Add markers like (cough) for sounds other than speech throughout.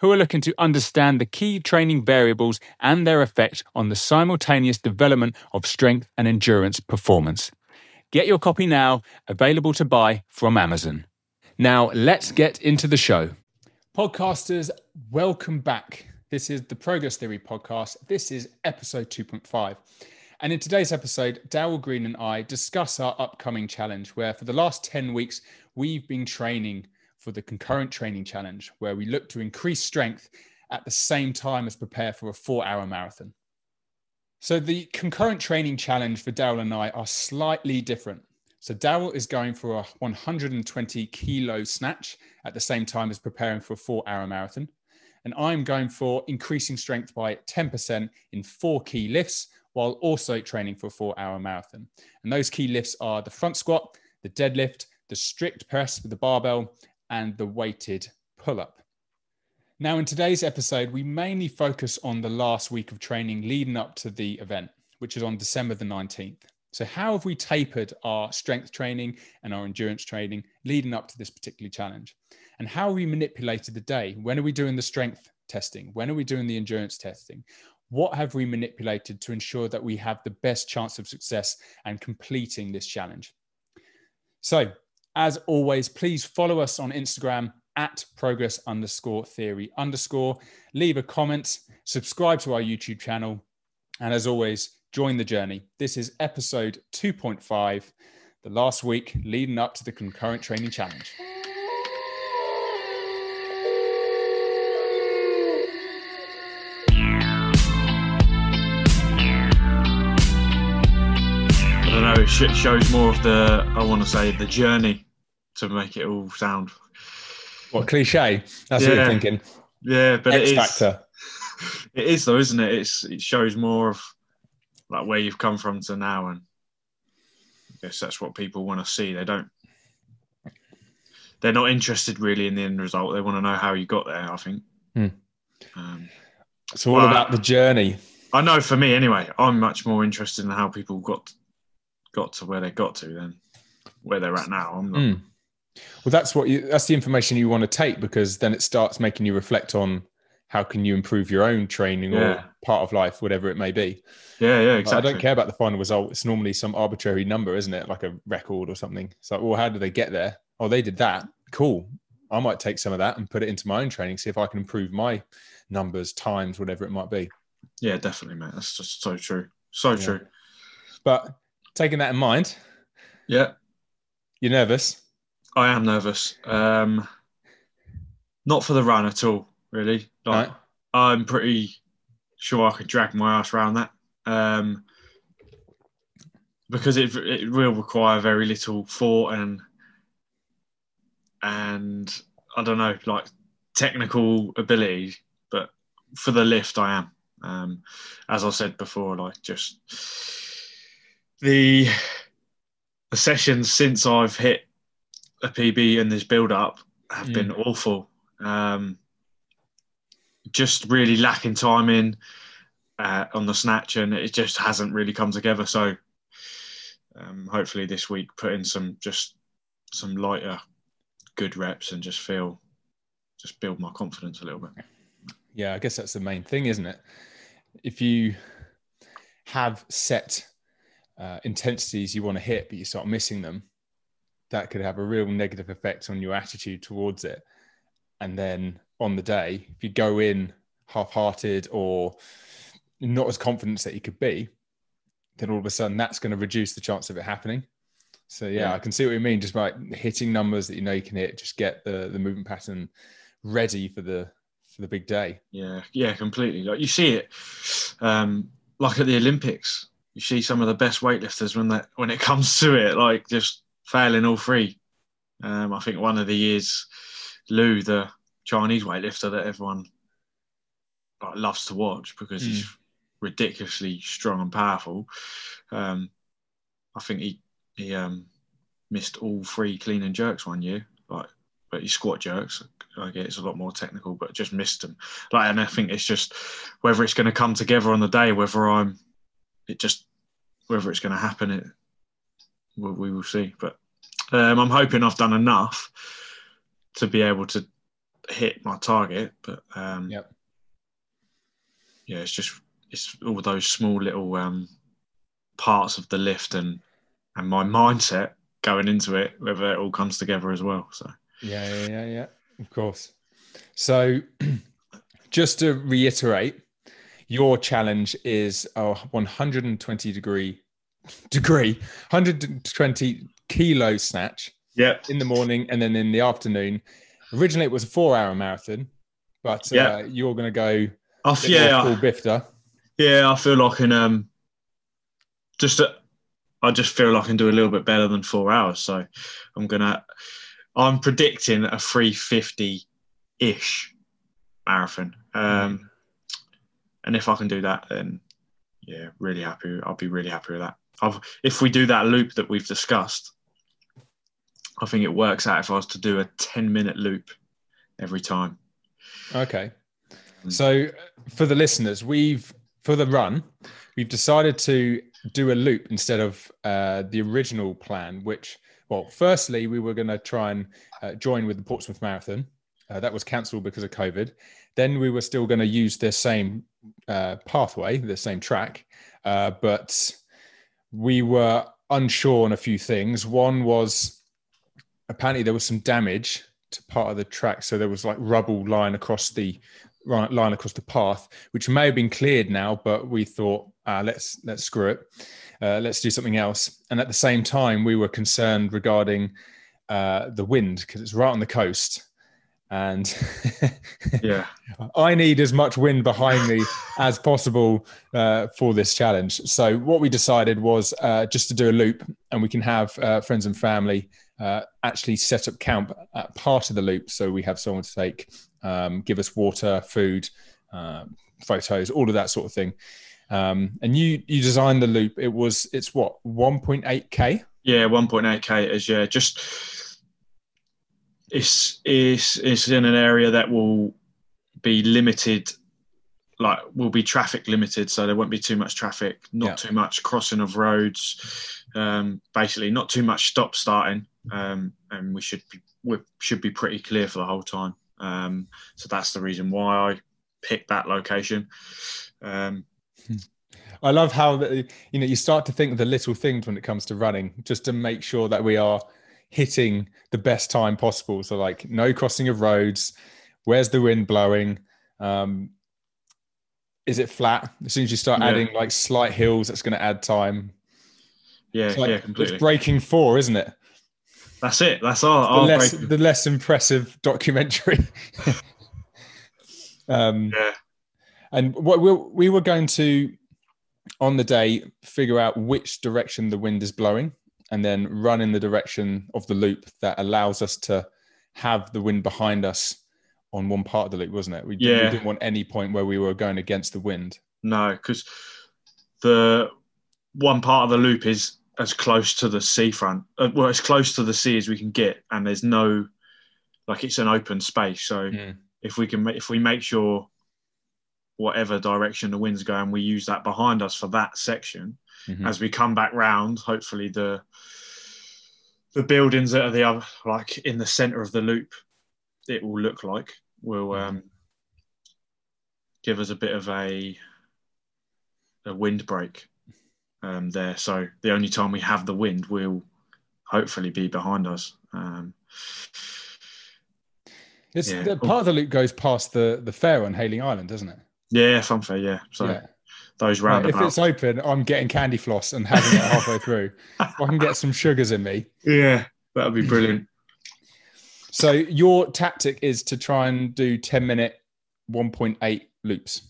who are looking to understand the key training variables and their effect on the simultaneous development of strength and endurance performance. Get your copy now, available to buy from Amazon. Now, let's get into the show. Podcasters, welcome back. This is the Progress Theory podcast. This is episode 2.5. And in today's episode, Daryl Green and I discuss our upcoming challenge, where for the last 10 weeks, we've been training for the concurrent training challenge, where we look to increase strength at the same time as prepare for a four hour marathon. So, the concurrent training challenge for Daryl and I are slightly different. So, Daryl is going for a 120 kilo snatch at the same time as preparing for a four hour marathon. And I'm going for increasing strength by 10% in four key lifts while also training for a four hour marathon. And those key lifts are the front squat, the deadlift, the strict press with the barbell, and the weighted pull up. Now, in today's episode, we mainly focus on the last week of training leading up to the event, which is on December the 19th. So, how have we tapered our strength training and our endurance training leading up to this particular challenge? And how have we manipulated the day? When are we doing the strength testing? When are we doing the endurance testing? What have we manipulated to ensure that we have the best chance of success and completing this challenge? So, as always, please follow us on Instagram at progress underscore theory underscore. Leave a comment, subscribe to our YouTube channel, and as always, join the journey. This is episode 2.5, the last week leading up to the concurrent training challenge. I don't know. It shows more of the, I want to say, the journey to make it all sound. What cliche? That's what you're thinking. Yeah, but X it is. factor. (laughs) It is though, isn't it? It's it shows more of like where you've come from to now, and I guess that's what people want to see. They don't. They're not interested really in the end result. They want to know how you got there. I think. Hmm. Um, It's all about the journey. I know for me anyway. I'm much more interested in how people got got to where they got to then where they're at now. I'm not. Mm. Well, that's what you, that's the information you want to take because then it starts making you reflect on how can you improve your own training Yeah. or part of life, whatever it may be. Yeah, yeah, exactly. I don't care about the final result. It's normally some arbitrary number, isn't it? Like a record or something. It's like, well, how did they get there? Oh, they did that. Cool. I might take some of that and put it into my own training, see if I can improve my numbers, times, whatever it might be. Yeah, definitely, mate. That's just so true. So Yeah. true. But taking that in mind, Yeah, you're nervous. I am nervous. Um, not for the run at all, really. Like, Right. I'm pretty sure I could drag my ass around that. Um, because it it will require very little thought and and I don't know, like technical ability. But for the lift, I am. Um, as I said before, like just the the sessions since I've hit a PB and this build up have Mm. been awful. Um, just really lacking timing uh, on the snatch, and it just hasn't really come together. So um, hopefully this week put in some just some lighter, good reps and just feel just build my confidence a little bit. Yeah, I guess that's the main thing, isn't it? If you have set uh, intensities you want to hit, but you start missing them, that could have a real negative effect on your attitude towards it. And then on the day, if you go in half hearted or not as confident that you could be, then all of a sudden that's going to reduce the chance of it happening. So yeah, Yeah. I can see what you mean. Just by hitting numbers that you know you can hit, just get the the movement pattern ready for the for the big day. Yeah, yeah, completely. Like you see it, um, like at the Olympics, you see some of the best weightlifters when that when it (laughs) comes to it, like just failing all three. Um, I think one of the years, Lu, the Chinese weightlifter that everyone like, loves to watch because he's ridiculously strong and powerful. Um, I think he he um, missed all three clean and jerks one year, like but he squat jerks. I get it's a lot more technical, but just missed them. Like, and I think it's just whether it's going to come together on the day, whether I'm, it just, whether it's going to happen, it, we, we will see. But um, I'm hoping I've done enough to be able to hit my target. But um, Yep. yeah, it's just it's all those small little um, parts of the lift and and my mindset going into it, whether it all comes together as well. So Yeah, yeah, yeah, yeah. Of course. So, (clears throat) just to reiterate, your challenge is a 120 degree degree 120 kilo snatch yeah, in the morning and then in the afternoon. Originally, it was a four-hour marathon, but uh, Yeah. you're going to go I, bit yeah, I- full bifter. Yeah, I feel like I can um just uh, I just feel like I can do a little bit better than four hours. So I'm gonna I'm predicting a 350 ish marathon. Um and if I can do that then yeah, really happy. I'll be really happy with that. I've, if we do that loop that we've discussed, I think it works out if I was to do a 10 minute loop every time. Okay. Mm. So for the listeners, we've for the run, we've decided to do a loop instead of uh, the original plan. Which, well, firstly, we were going to try and uh, join with the Portsmouth Marathon. Uh, that was cancelled because of COVID. Then we were still going to use the same uh, pathway, the same track, uh, but we were unsure on a few things. One was apparently there was some damage to part of the track, so there was like rubble lying across the line across the path, which may have been cleared now, but we thought uh, let's let's screw it, uh, let's do something else. And at the same time, we were concerned regarding uh, the wind because it's right on the coast, and Yeah. (laughs) I need as much wind behind me as possible uh, for this challenge. So what we decided was uh, just to do a loop, and we can have uh, friends and family uh, actually set up camp at part of the loop, so we have someone to take, um, give us water, food, um, photos, all of that sort of thing. Um, and you you designed the loop. It was it's what 1.8k. Yeah, 1.8k is yeah, just it's it's it's in an area that will be limited like will be traffic limited so there won't be too much traffic not Yeah. too much crossing of roads um, basically not too much stop starting um, and we should be we should be pretty clear for the whole time. Um, so that's the reason why i picked that location. Um, I love how the, you know you start to think the little things when it comes to running, just to make sure that we are hitting the best time possible. So like no crossing of roads. Where's the wind blowing? Um, is it flat? As soon as you start Yeah. adding like slight hills, that's going to add time. yeah It's like- yeah completely. It's breaking four, isn't it? that's it that's our, The less the less impressive documentary. (laughs) um, yeah And what we we were going to on the day figure out which direction the wind is blowing, and then run in the direction of the loop that allows us to have the wind behind us on one part of the loop, wasn't it? We, didn't- we didn't want any point where we were going against the wind. No, because the one part of the loop is as close to the seafront, uh, well, as close to the sea as we can get, and there's no, like, it's an open space. So Mm. if we can, if we make sure whatever direction the wind's going, we use that behind us for that section. Mhm. As we come back round, hopefully the the buildings that are the other, like in the centre of the loop, it will look like will um, give us a bit of a a windbreak um, there. So the only time we have the wind will hopefully be behind us. Um, It's Yeah. the part of the loop goes past the the fair on Hayling Island, doesn't it? yeah, funfair, yeah. So yeah. Those Right, if it's open, I'm getting candy floss and having it halfway through. I can get some sugars in me. yeah, that would be brilliant. So your tactic is to try and do 10 minute 1.8 loops.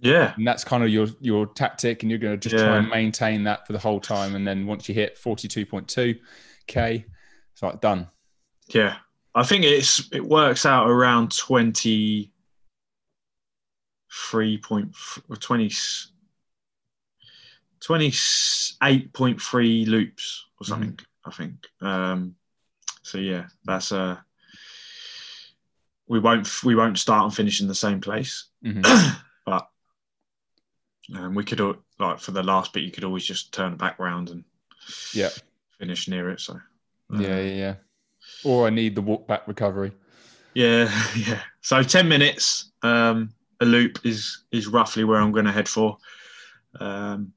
Yeah, And that's kind of your your tactic and you're going to just try and maintain that for the whole time and then once you hit 42.2k it's like done. yeah. I think it's it works out around twenty 23 point, 20, 28.3 loops or something, mm-hmm. I think. Um, so yeah, that's uh we won't we won't start and finish in the same place, mm-hmm. (clears throat) but um, we could like for the last bit you could always just turn back round and yeah finish near it. So uh, yeah, yeah, yeah. Or I need the walk back recovery. Yeah, (laughs) yeah. So ten minutes, um, a loop is is roughly where I'm going to head for. Um,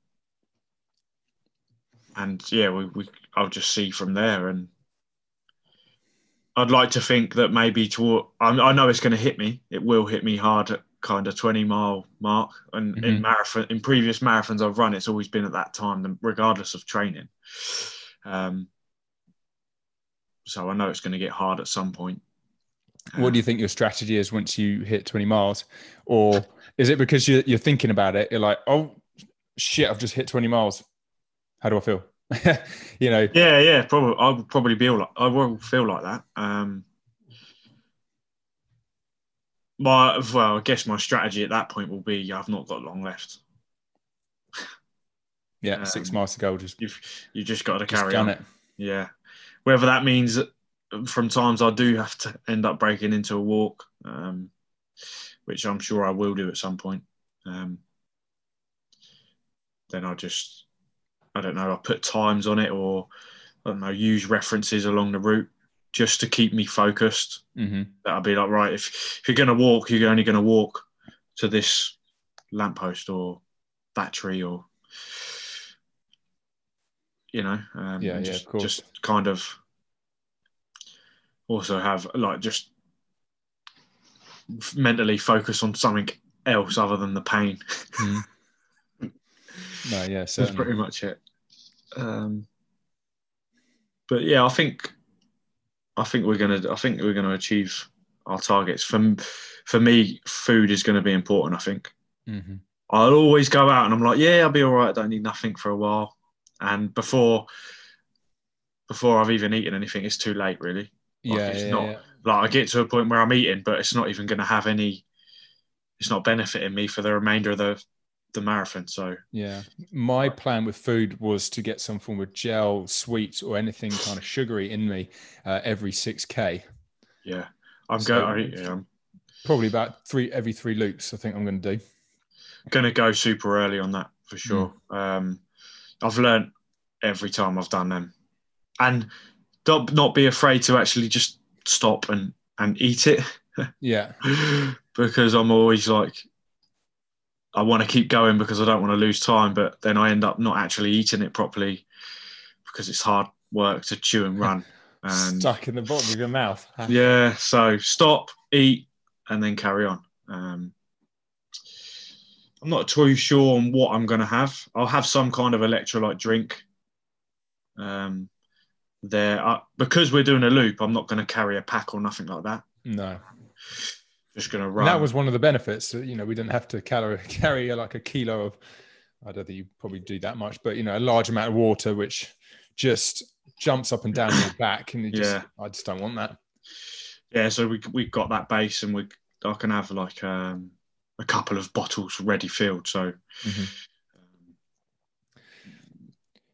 and yeah, we, we I'll just see from there. And I'd like to think that maybe toward I know it's going to hit me. It will hit me hard at kind of 20 mile mark. And mm-hmm. in marathon, in previous marathons I've run, it's always been at that time, regardless of training. Um, so I know it's going to get hard at some point. What do you think your strategy is once you hit 20 miles? Or is it because you're, you're thinking about it? You're like, oh, shit, I've just hit 20 miles. How do I feel? (laughs) you know? Yeah, yeah, probably. I would probably be like, I will feel like that. Um, my, well, I guess my strategy at that point will be I've not got long left. (laughs) Yeah, um, six miles to go. Just you've you just got to carry on. It. Yeah, whether that means from times I do have to end up breaking into a walk, um, which I'm sure I will do at some point. Um, then I'll just, I don't know, I'll put times on it or I don't know, use references along the route just to keep me focused. Mm-hmm. That'll be like, right, if, if you're going to walk, you're only going to walk to this lamppost or battery or, you know, um, yeah, just, yeah, just kind of also have like just mentally focus on something else other than the pain. Mm. (laughs) No, yeah, certainly. that's pretty much it. Um, but yeah, I think I think we're gonna I think we're gonna achieve our targets. For for me, food is going to be important. I think mm-hmm. I'll always go out and I'm like, yeah, I'll be all right. I don't need nothing for a while. And before before I've even eaten anything, it's too late, really. Like yeah, it's yeah, not yeah. like I get to a point where I'm eating, but it's not even going to have any. It's not benefiting me for the remainder of the the marathon. So yeah, my plan with food was to get some form of gel, sweets, or anything kind of sugary in me uh, every six k. Yeah, I'm so going. Yeah, probably about three every three loops. I think I'm going to do. Going to go super early on that for sure. Mm. Um, I've learned every time I've done them, and don't not be afraid to actually just stop and and eat it. (laughs) Yeah. because I'm always like I want to keep going because I don't want to lose time, but then I end up not actually eating it properly because it's hard work to chew and run. (laughs) And stuck in the bottom of your mouth. (laughs) yeah, so stop, eat, and then carry on. Um, I'm not too sure on what I'm going to have. I'll have some kind of electrolyte drink. Um, there uh, because we're doing a loop. I'm not going to carry a pack or nothing like that. No, just going to run. And that was one of the benefits. You know, we didn't have to carry (laughs) carry like a kilo of. I don't think you probably do that much, but you know, a large amount of water, which just jumps up and down your (clears throat) back, and you just, yeah. I just don't want that. Yeah, so we we got that base, and we I can have like um, a couple of bottles ready filled. So. Mm-hmm.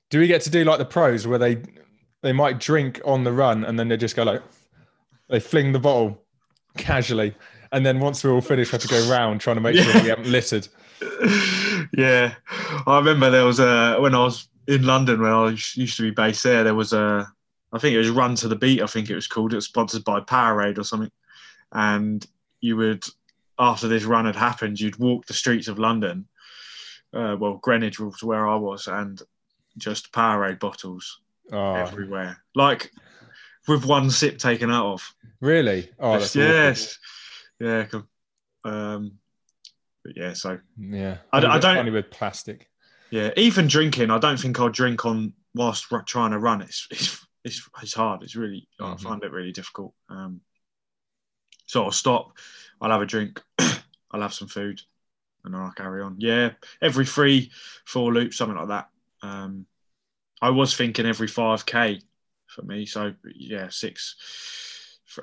Do we get to do like the pros where they they might drink on the run and then they just go like they fling the bottle casually and then once we're all finished we have to go round trying to make yeah. sure we haven't littered (laughs) yeah i remember there was a when i was in london when i used to be based there there was a i think it was run to the beat i think it was called it was sponsored by powerade or something and you would after this run had happened you'd walk the streets of london uh, well greenwich was where i was and just powerade bottles oh. everywhere, like with one sip taken out of. Really? Oh, that's yes, yeah. Um, but yeah, so yeah, I, I don't. Funny with plastic. Yeah, even drinking, I don't think I'll drink on whilst trying to run. It's it's it's, it's hard. It's really mm-hmm. I find it really difficult. Um, so I'll stop. I'll have a drink. (clears throat) I'll have some food, and then I'll carry on. Yeah, every three, four loops, something like that. Um, I was thinking every 5k for me. So yeah, six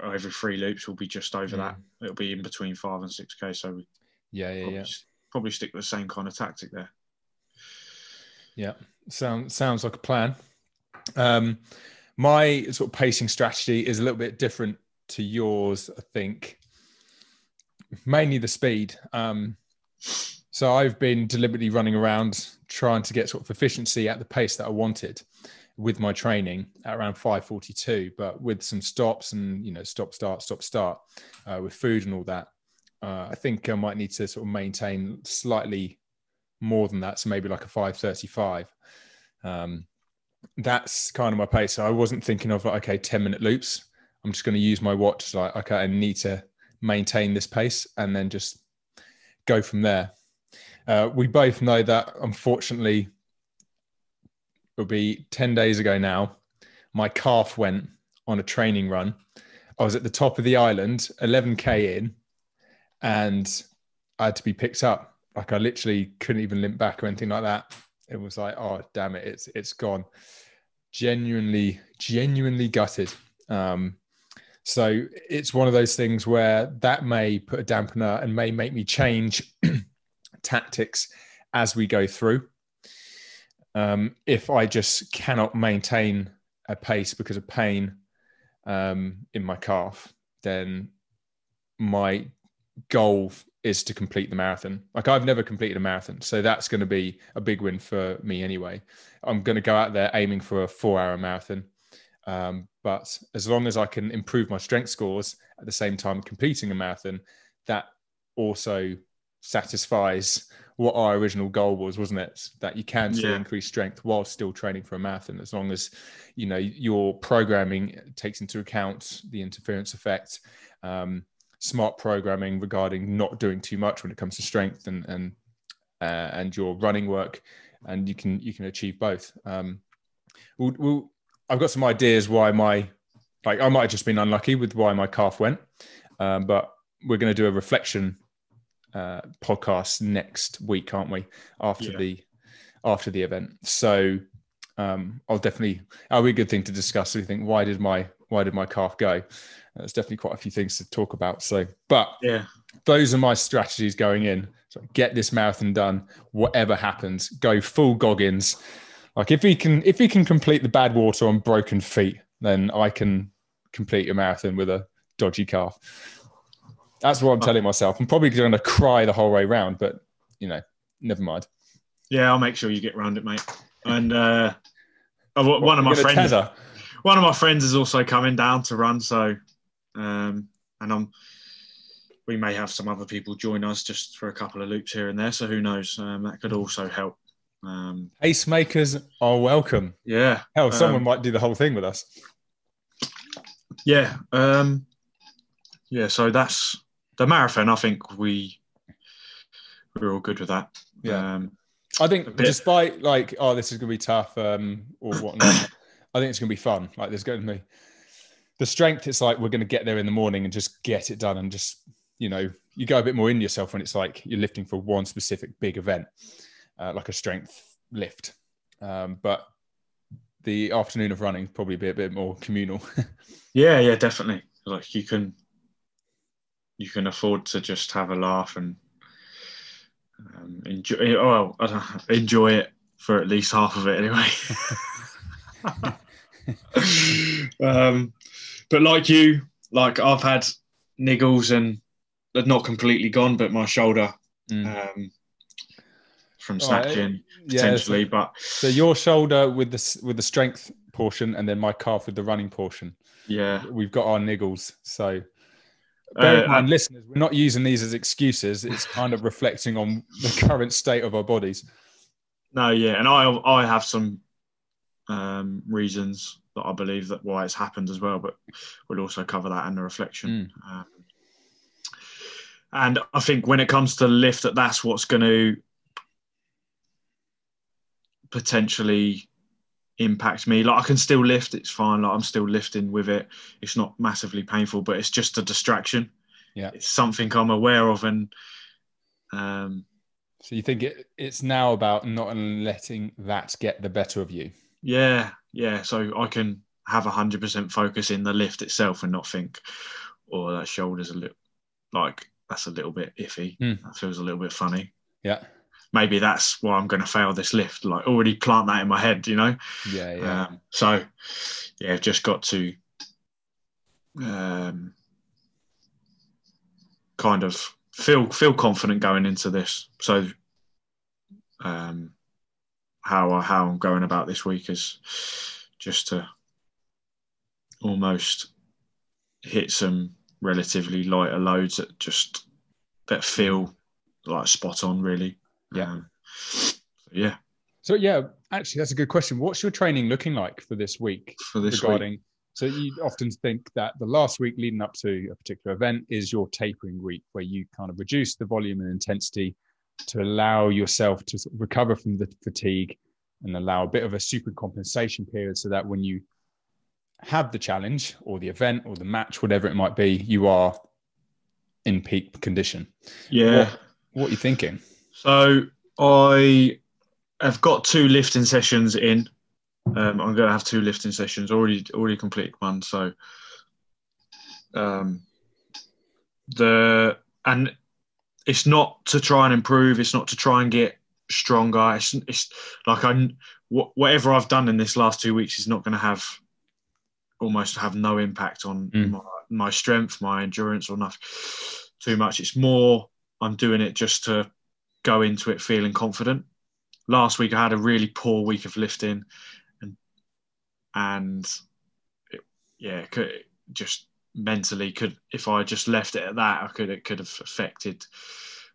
every three loops will be just over mm. that. It'll be in between five and six k. So we, Yeah, yeah, probably, yeah. probably stick with the same kind of tactic there. Yeah, sounds sounds like a plan. Um, my sort of pacing strategy is a little bit different to yours, I think. Mainly the speed. Um, so I've been deliberately running around trying to get sort of efficiency at the pace that I wanted with my training at around 5:42, but with some stops and you know stop start stop start uh, with food and all that. Uh, I think I might need to sort of maintain slightly more than that, so maybe like a 5:35. Um, that's kind of my pace. So I wasn't thinking of like okay, 10 minute loops. I'm just going to use my watch like okay, I need to maintain this pace and then just go from there. Uh, we both know that unfortunately it'll be 10 days ago now. My calf went on a training run. I was at the top of the island, 11K in, and I had to be picked up. Like I literally couldn't even limp back or anything like that. It was like, oh damn it, it's it's gone. Genuinely, genuinely gutted. Um, so it's one of those things where that may put a dampener and may make me change (clears throat) tactics as we go through. Um, if I just cannot maintain a pace because of pain um, in my calf, then my goal is to complete the marathon. Like I've never completed a marathon, so that's going to be a big win for me anyway. I'm going to go out there aiming for a four-hour marathon. Um, but as long as I can improve my strength scores at the same time completing a marathon, that also satisfies what our original goal was, wasn't it? That you can still Yeah. increase strength while still training for a marathon, as long as you know your programming takes into account the interference effect, um, smart programming regarding not doing too much when it comes to strength and and uh, and your running work, and you can you can achieve both. Um, we'll, we'll, I've got some ideas why my like I might have just been unlucky with why my calf went, um, but we're going to do a reflection uh, podcast next week, aren't we? After Yeah. the after the event, so um, I'll definitely that'll be a good thing to discuss. So you think why did my why did my calf go? There's definitely quite a few things to talk about. So, but Yeah, those are my strategies going in. So get this marathon done, whatever happens. Go full Goggins. Like if he can, if he can complete the Badwater on broken feet, then I can complete a marathon with a dodgy calf. That's what I'm telling myself. I'm probably going to cry the whole way round, but you know, never mind. yeah. I'll make sure you get round it, mate. And uh, oh, one of my friends, tether. one of my friends is also coming down to run. So, um, and I'm. We may have some other people join us just for a couple of loops here and there. So who knows? Um, that could also help. Um, pacemakers are welcome. yeah, Hell, someone Um, might do the whole thing with us. yeah, um, yeah. So that's the marathon. I think we we're all good with that. Yeah. Um, I think despite like, oh, this is gonna be tough, um, or (coughs) whatnot, I think it's gonna be fun. Like there's gonna be the strength, it's like we're gonna get there in the morning and just get it done and just, you know, you go a bit more in yourself when it's like you're lifting for one specific big event, uh, like a strength lift. Um, but the afternoon of running probably be a bit more communal. (laughs) Yeah, yeah, definitely. Like you can, you can afford to just have a laugh and um, enjoy. Oh, I enjoy it for at least half of it, anyway. (laughs) um, but like you, like I've had niggles and they're not completely gone, but my shoulder Mm. um, from snatching yeah, potentially. but so your shoulder with the with the strength portion, and then my calf with the running portion. yeah, We've got our niggles, so Bear in Uh, mind, listeners, we're not using these as excuses. It's kind of reflecting on the current state of our bodies. No, yeah, and I I have some um, reasons that I believe that why it's happened as well, but we'll also cover that in the reflection. Um, and I think when it comes to lift, that that's what's going to potentially impact me. Like I can still lift; it's fine. Like I'm still lifting with it. It's not massively painful, but it's just a distraction. Yeah. it's something I'm aware of, and um, So you think it, it's now about not letting that get the better of you? Yeah, yeah. So I can have a hundred percent focus in the lift itself and not think, "Oh, that shoulder's a little like that's a little bit iffy. Mm. That feels a little bit funny. Yeah. Maybe that's why I'm going to fail this lift. Like already plant that in my head, you know. Yeah. Yeah. Um, so, yeah, just got to um, kind of feel feel confident going into this. So, um, how I, how I'm going about this week is just to almost hit some relatively lighter loads that just that feel like spot on, really. Yeah. Um, yeah. So yeah, actually, that's a good question. What's your training looking like for this week? For this week. so you often think that the last week leading up to a particular event is your tapering week where you kind of reduce the volume and intensity to allow yourself to recover from the fatigue and allow a bit of a super compensation period so that when you have the challenge or the event or the match whatever it might be you are in peak condition Yeah. what, what are you thinking So I have got two lifting sessions in. Um, I'm going to have two lifting sessions already. Already completed one. So um, the and it's not to try and improve. It's not to try and get stronger. It's, it's like I wh- whatever I've done in this last two weeks is not going to have almost have no impact on Mm. my, my strength, my endurance, or nothing too much. It's more I'm doing it just to go into it feeling confident. Last week I had a really poor week of lifting, and and it, yeah, could, just mentally could if I just left it at that, I could it could have affected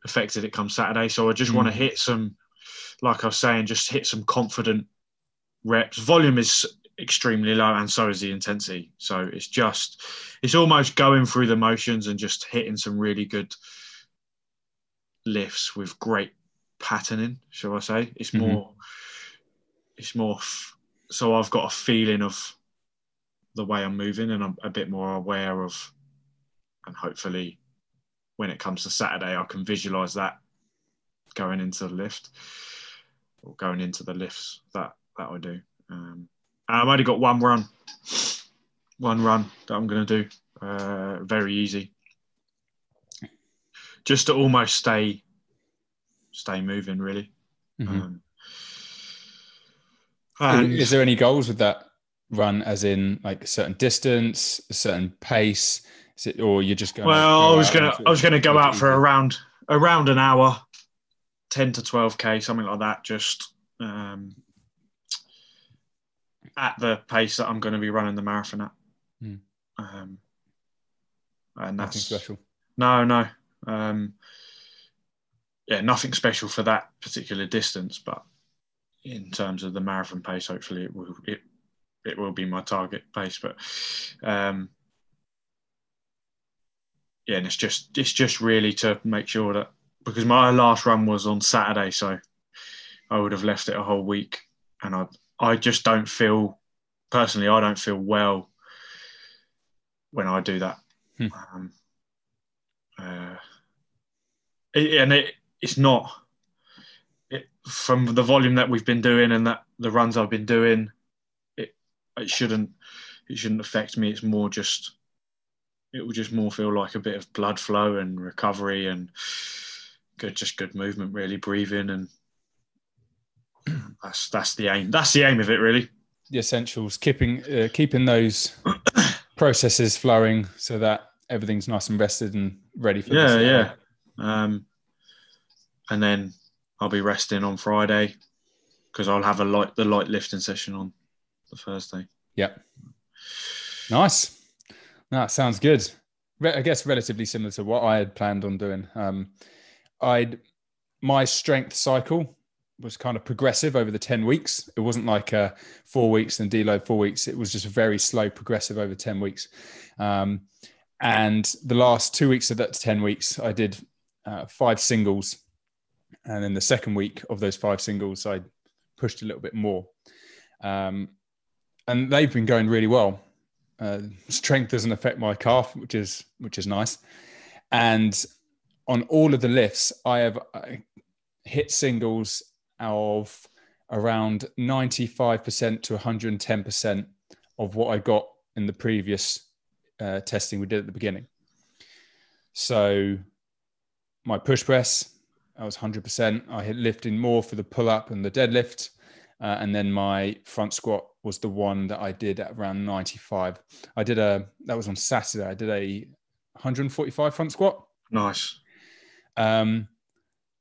affected it come Saturday. So I just want to Mm. hit some, like I was saying, just hit some confident reps. Volume is extremely low, and so is the intensity. So it's just it's almost going through the motions and just hitting some really good lifts with great patterning, shall I say? It's Mhm. more, it's more. F- so I've got a feeling of the way I'm moving, and I'm a bit more aware of, and hopefully, when it comes to Saturday, I can visualize that going into the lift or going into the lifts that that I do. Um, and I've only got one run, one run that I'm going to do. Uh, very easy just to almost stay stay moving really Mhm. um, and is there any goals with that run as in like a certain distance a certain pace is it or you're just going well i was gonna i was gonna go out for around around an hour 10 to 12k something like that just um, at the pace that i'm going to be running the marathon at Hmm. um, and nothing special No, no. Um, yeah, nothing special for that particular distance, but in terms of the marathon pace, hopefully it will it it will be my target pace. But um, yeah, and it's just it's just really to make sure that because my last run was on Saturday, so I would have left it a whole week, and I I just don't feel personally I don't feel well when I do that. Hmm. Um, uh, and it, it's not it, from the volume that we've been doing and that the runs I've been doing. It it shouldn't it shouldn't affect me. It's more just it will just more feel like a bit of blood flow and recovery and good just good movement, really breathing and that's that's the aim. That's the aim of it, really. the essentials keeping uh, keeping those (coughs) processes flowing so that everything's nice and rested and ready for Yeah, this. yeah. Um, and then I'll be resting on Friday because I'll have a light the light lifting session on the Thursday. yeah nice. That sounds good. Re- i guess relatively similar to what i had planned on doing. Um i'd my strength cycle was kind of progressive over the 10 weeks. It wasn't like uh, four weeks and deload four weeks. It was just very slow progressive over 10 weeks. Um, and the last two weeks of that 10 weeks i did uh, five singles. And then the second week of those five singles i pushed a little bit more. Um, and they've been going really well. Uh, strength doesn't affect my calf which is which is nice. And on all of the lifts i have uh, hit singles of around 95% to 110% of what i got in the previous uh, testing we did at the beginning. So my push press, I was 100%. I hit lifting more for the pull up and the deadlift. Uh, and then my front squat was the one that I did at around 95. I did a, that was on Saturday. I did a 145 front squat. Nice. Um,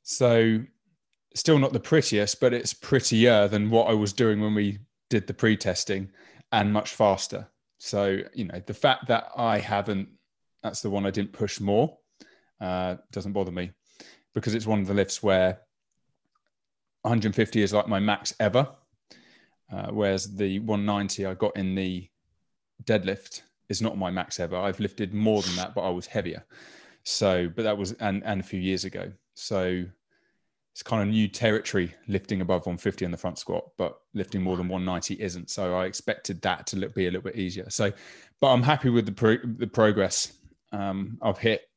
so still not the prettiest, but it's prettier than what I was doing when we did the pre-testing and much faster. So, you know, the fact that I haven't, that's the one I didn't push more, uh, doesn't bother me because it's one of the lifts where 150 is like my max ever. Uh, whereas the 190 I got in the deadlift is not my max ever. I've lifted more than that, but I was heavier. So, but that was, and, and a few years ago. So it's kind of new territory lifting above 150 on the front squat, but lifting more than 190 isn't. So I expected that to be a little bit easier. So, but I'm happy with the pro- the progress. Um, I've hit,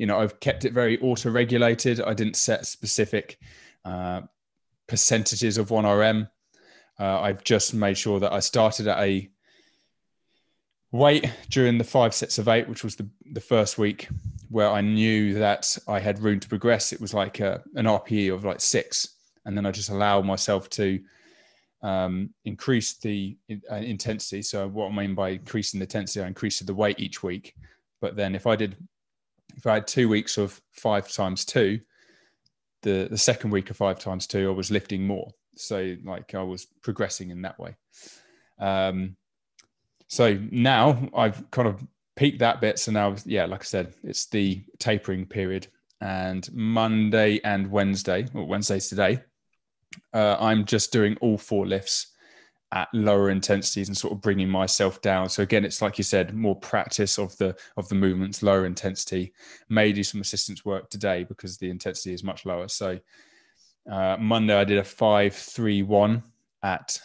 you know, I've kept it very auto regulated. I didn't set specific uh, percentages of 1RM. Uh, I've just made sure that I started at a weight during the five sets of eight, which was the, the first week where I knew that I had room to progress. It was like a, an RPE of like six. And then I just allow myself to um, increase the uh, intensity. So what I mean by increasing the intensity, I increased the weight each week. But then if I did, if I had two weeks of five times two, the, the second week of five times two, I was lifting more. So like I was progressing in that way. Um, so now I've kind of peaked that bit. So now, yeah, like I said, it's the tapering period. And Monday and Wednesday, or Wednesday's today, uh, I'm just doing all four lifts at lower intensities and sort of bringing myself down. So again, it's like you said, more practice of the of the movements, lower intensity. May do some assistance work today because the intensity is much lower. So uh, Monday I did a five three one at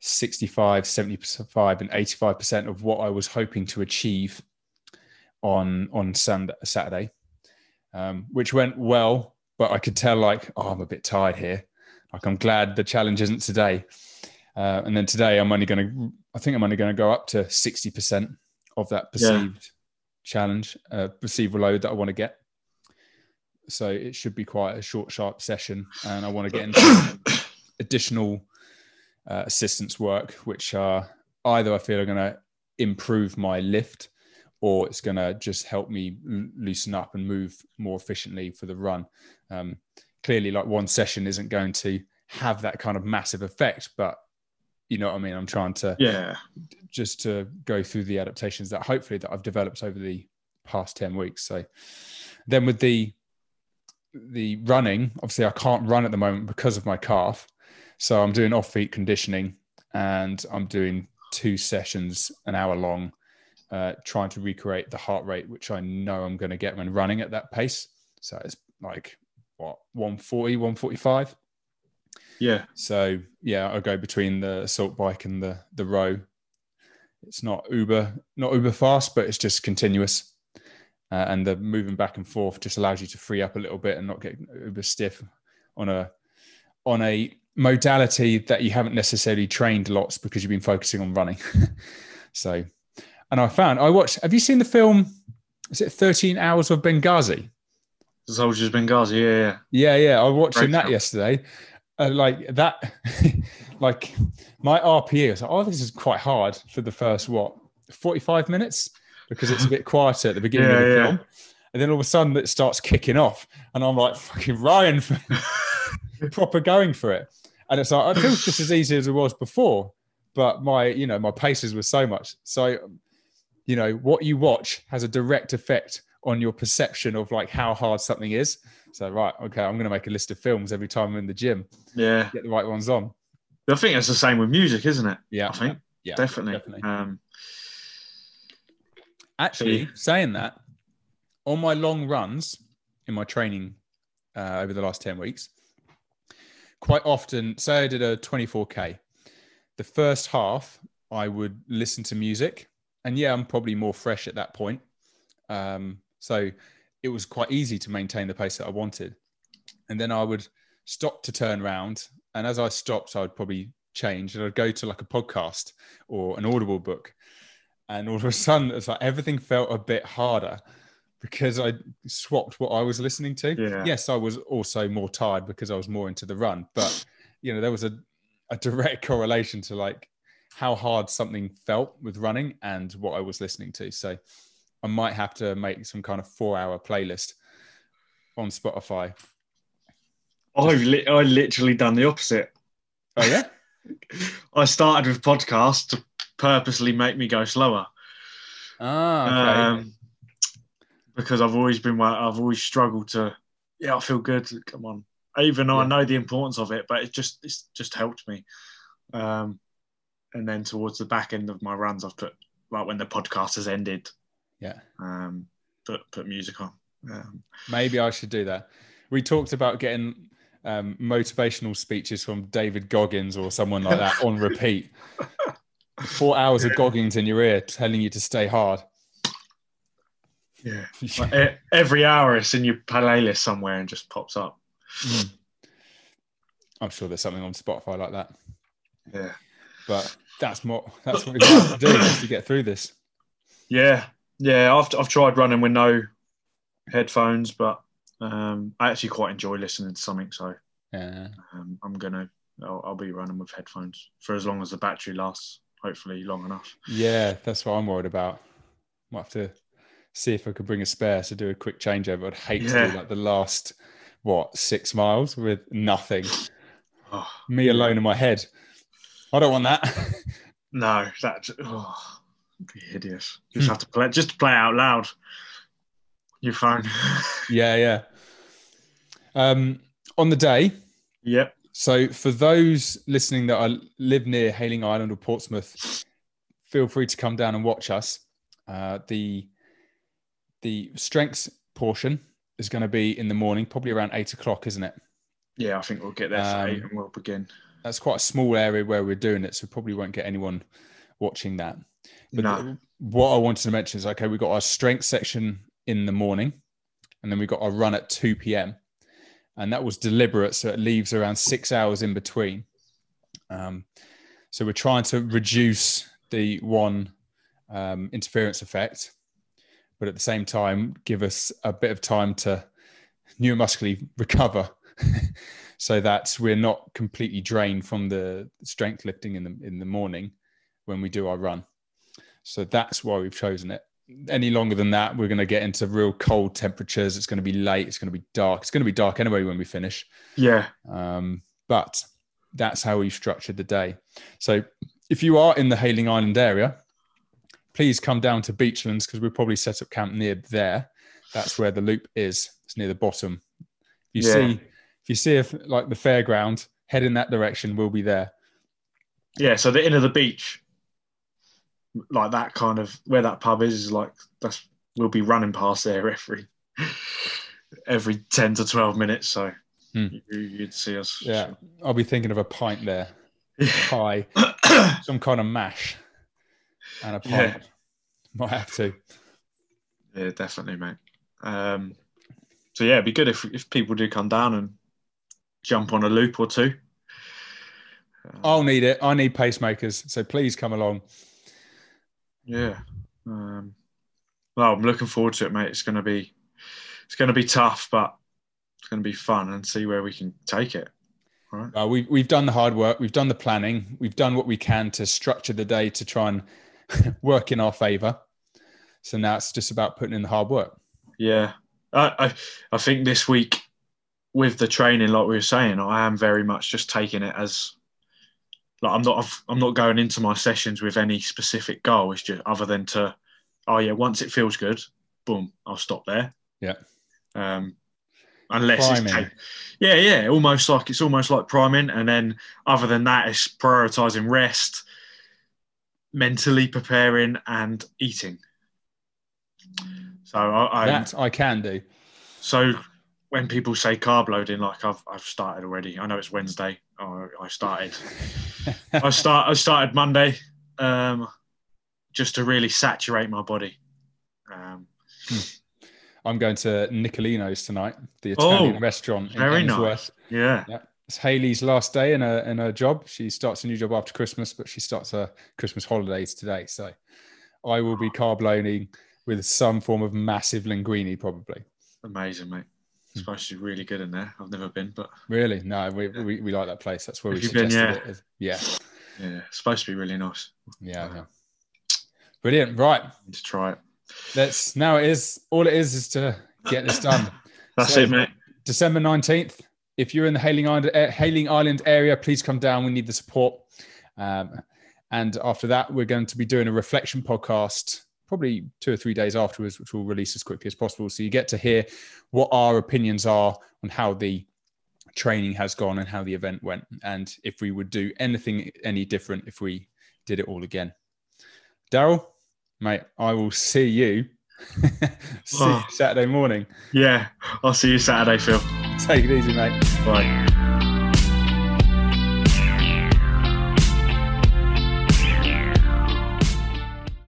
65, 75, and 85% of what I was hoping to achieve on on Sunday, Saturday, um, which went well. But I could tell, like, oh, I'm a bit tired here. Like, I'm glad the challenge isn't today. Uh, and then today, I'm only going to, I think I'm only going to go up to 60% of that perceived yeah. challenge, uh, perceived load that I want to get. So it should be quite a short, sharp session. And I want to get into (coughs) additional uh, assistance work, which are either I feel are going to improve my lift or it's going to just help me loosen up and move more efficiently for the run. Um, clearly, like one session isn't going to have that kind of massive effect, but you know what I mean. I'm trying to yeah just to go through the adaptations that hopefully that I've developed over the past ten weeks. So then with the the running, obviously I can't run at the moment because of my calf. So I'm doing off feet conditioning and I'm doing two sessions, an hour long, uh, trying to recreate the heart rate, which I know I'm going to get when running at that pace. So it's like what 140, 145. Yeah. So yeah, I go between the assault bike and the the row. It's not uber, not uber fast, but it's just continuous. Uh, and the moving back and forth just allows you to free up a little bit and not get uber stiff on a on a modality that you haven't necessarily trained lots because you've been focusing on running. (laughs) so, and I found I watched. Have you seen the film? Is it Thirteen Hours of Benghazi? Soldiers Benghazi, yeah, yeah, yeah, yeah. I was watching Great that yesterday. Uh, like that, (laughs) like my RPE was like, oh, this is quite hard for the first what forty-five minutes because it's a bit quieter at the beginning (laughs) yeah, of the yeah. film, and then all of a sudden it starts kicking off, and I'm like fucking Ryan, (laughs) proper going for it and it's like I feel just as easy as it was before, but my you know my paces were so much. So you know what you watch has a direct effect on your perception of like how hard something is. So right, okay, I'm going to make a list of films every time I'm in the gym. Yeah, get the right ones on. I think it's the same with music, isn't it? Yeah, I think yeah, definitely. definitely. Um, Actually, yeah. saying that, on my long runs in my training uh, over the last ten weeks, quite often, say I did a 24K, the first half, I would listen to music. And yeah, I'm probably more fresh at that point. Um, so it was quite easy to maintain the pace that I wanted. And then I would stop to turn around. And as I stopped, I would probably change and I'd go to like a podcast or an audible book. And all of a sudden, it's like everything felt a bit harder because I swapped what I was listening to. Yeah. Yes, I was also more tired because I was more into the run, but you know there was a a direct (laughs) correlation to like how hard something felt with running and what I was listening to. So I might have to make some kind of four hour playlist on Spotify. I've li- I literally done the opposite. Oh yeah. (laughs) I started with podcasts to purposely make me go slower. Ah, okay. Um, because I've always been, I've always struggled to, yeah, I feel good. Come on, even though I know the importance of it, but it just, it's just helped me. Um, and then towards the back end of my runs, I've put like when the podcast has ended, yeah. um, put put music on. Um, Maybe I should do that. We talked about getting um, motivational speeches from David Goggins or someone like that on repeat. Four hours of Goggins in your ear telling you to stay hard. yeah, (laughs) like, every hour it's in your playlist somewhere and just pops up. Mm. I'm sure there's something on Spotify like that. Yeah, But that's what that's what we (coughs) have to do to get through this. yeah, yeah. I've I've tried running with no headphones, but um, I actually quite enjoy listening to something. So Yeah. um, I'm gonna I'll, I'll be running with headphones for as long as the battery lasts. Hopefully, long enough. Yeah, that's what I'm worried about. Might have to see if I could bring a spare to do a quick changeover. I'd hate to do like the last what six miles with nothing. Oh, (sighs) Me alone in my head. I don't want that. (laughs) no, that oh, be hideous. You just have to play just play out loud. You're fine. (laughs) yeah, yeah. Um, on the day, yep. so for those listening that are, live near Hayling Island or Portsmouth, feel free to come down and watch us. Uh, the the strengths portion is going to be in the morning, probably around eight o'clock, isn't it? Yeah, I think we'll get there for Um, eight and we'll begin. That's quite a small area where we're doing it, so probably won't get anyone watching that. But No. what I wanted to mention is okay, we've got our strength section in the morning, and then we've got our run at 2 p.m. And that was deliberate, so it leaves around six hours in between. Um, so we're trying to reduce the one um, interference effect, but at the same time, give us a bit of time to neuromuscularly recover (laughs) so that we're not completely drained from the strength lifting in the in the morning when we do our run. So that's why we've chosen it. Any longer than that, we're going to get into real cold temperatures. It's going to be late. It's going to be dark. It's going to be dark anyway when we finish. Yeah. Um, but that's how we've structured the day. So if you are in the Hayling Island area, please come down to Beachlands because we'll probably set up camp near there. That's where the loop is. It's near the bottom. If you Yeah. see, if you see if like the fairground, head in that direction. We'll be there. Yeah. So the end of the beach, like that kind of where that pub is, is like that's we'll be running past there every every ten to twelve minutes. So Hmm. you, you'd see us. Yeah, I'll be thinking of a pint there, Yeah. (laughs) pie, (coughs) some kind of mash, and a pint. Yeah. Might have to. Yeah, definitely, mate. Um, so yeah, it'd be good if if people do come down and jump on a loop or two. I'll need it. I need pacemakers. So please come along. Yeah. Um, well, I'm looking forward to it, mate. It's gonna be it's gonna be tough, but it's gonna be fun and see where we can take it. All right. Uh, we've we've done the hard work. We've done the planning. We've done what we can to structure the day to try and (laughs) work in our favour. So now it's just about putting in the hard work. Yeah. I, I I think this week with the training, like we were saying, I am very much just taking it as like I'm not I'm not going into my sessions with any specific goal. It's just other than to oh yeah, once it feels good, boom, I'll stop there. Yeah. Um, unless Priming. ta- yeah, yeah, almost like it's almost like priming, and then other than that, it's prioritizing rest, mentally preparing, and eating. So I, I that I can do. so when people say carb loading, like I've I've started already. I know it's Wednesday. Oh, I started. (laughs) I start I started Monday, um, just to really saturate my body. Um, I'm going to Nicolino's tonight, the Italian Oh, restaurant in very Emsworth. yeah, It's Haley's last day in her in her job. She starts a new job after Christmas, but she starts her Christmas holidays today. So I will be carb loading with some form of massive linguine, probably. Amazing, mate. Supposed to be really good in there. I've never been, but Really? No, we, we, we like that place. That's where Have we you been? suggested it. Yeah. yeah, it's supposed to be really nice. Yeah. yeah. Brilliant. Right. To try it. Let's now it is all it is is to get this done. (laughs) That's So- it, mate. December 19th. If you're in the Hayling Island, uh, Hayling Island area, please come down. We need the support. Um, and after that, we're going to be doing a reflection podcast probably two or three days afterwards, which we'll release as quickly as possible. So you get to hear what our opinions are on how the training has gone and how the event went, and if we would do anything any different if we did it all again. Daryl, mate, I will see you. (laughs) see oh. you Oh. Saturday morning. Yeah, I'll see you Saturday, Phil. Take it easy, mate. Bye.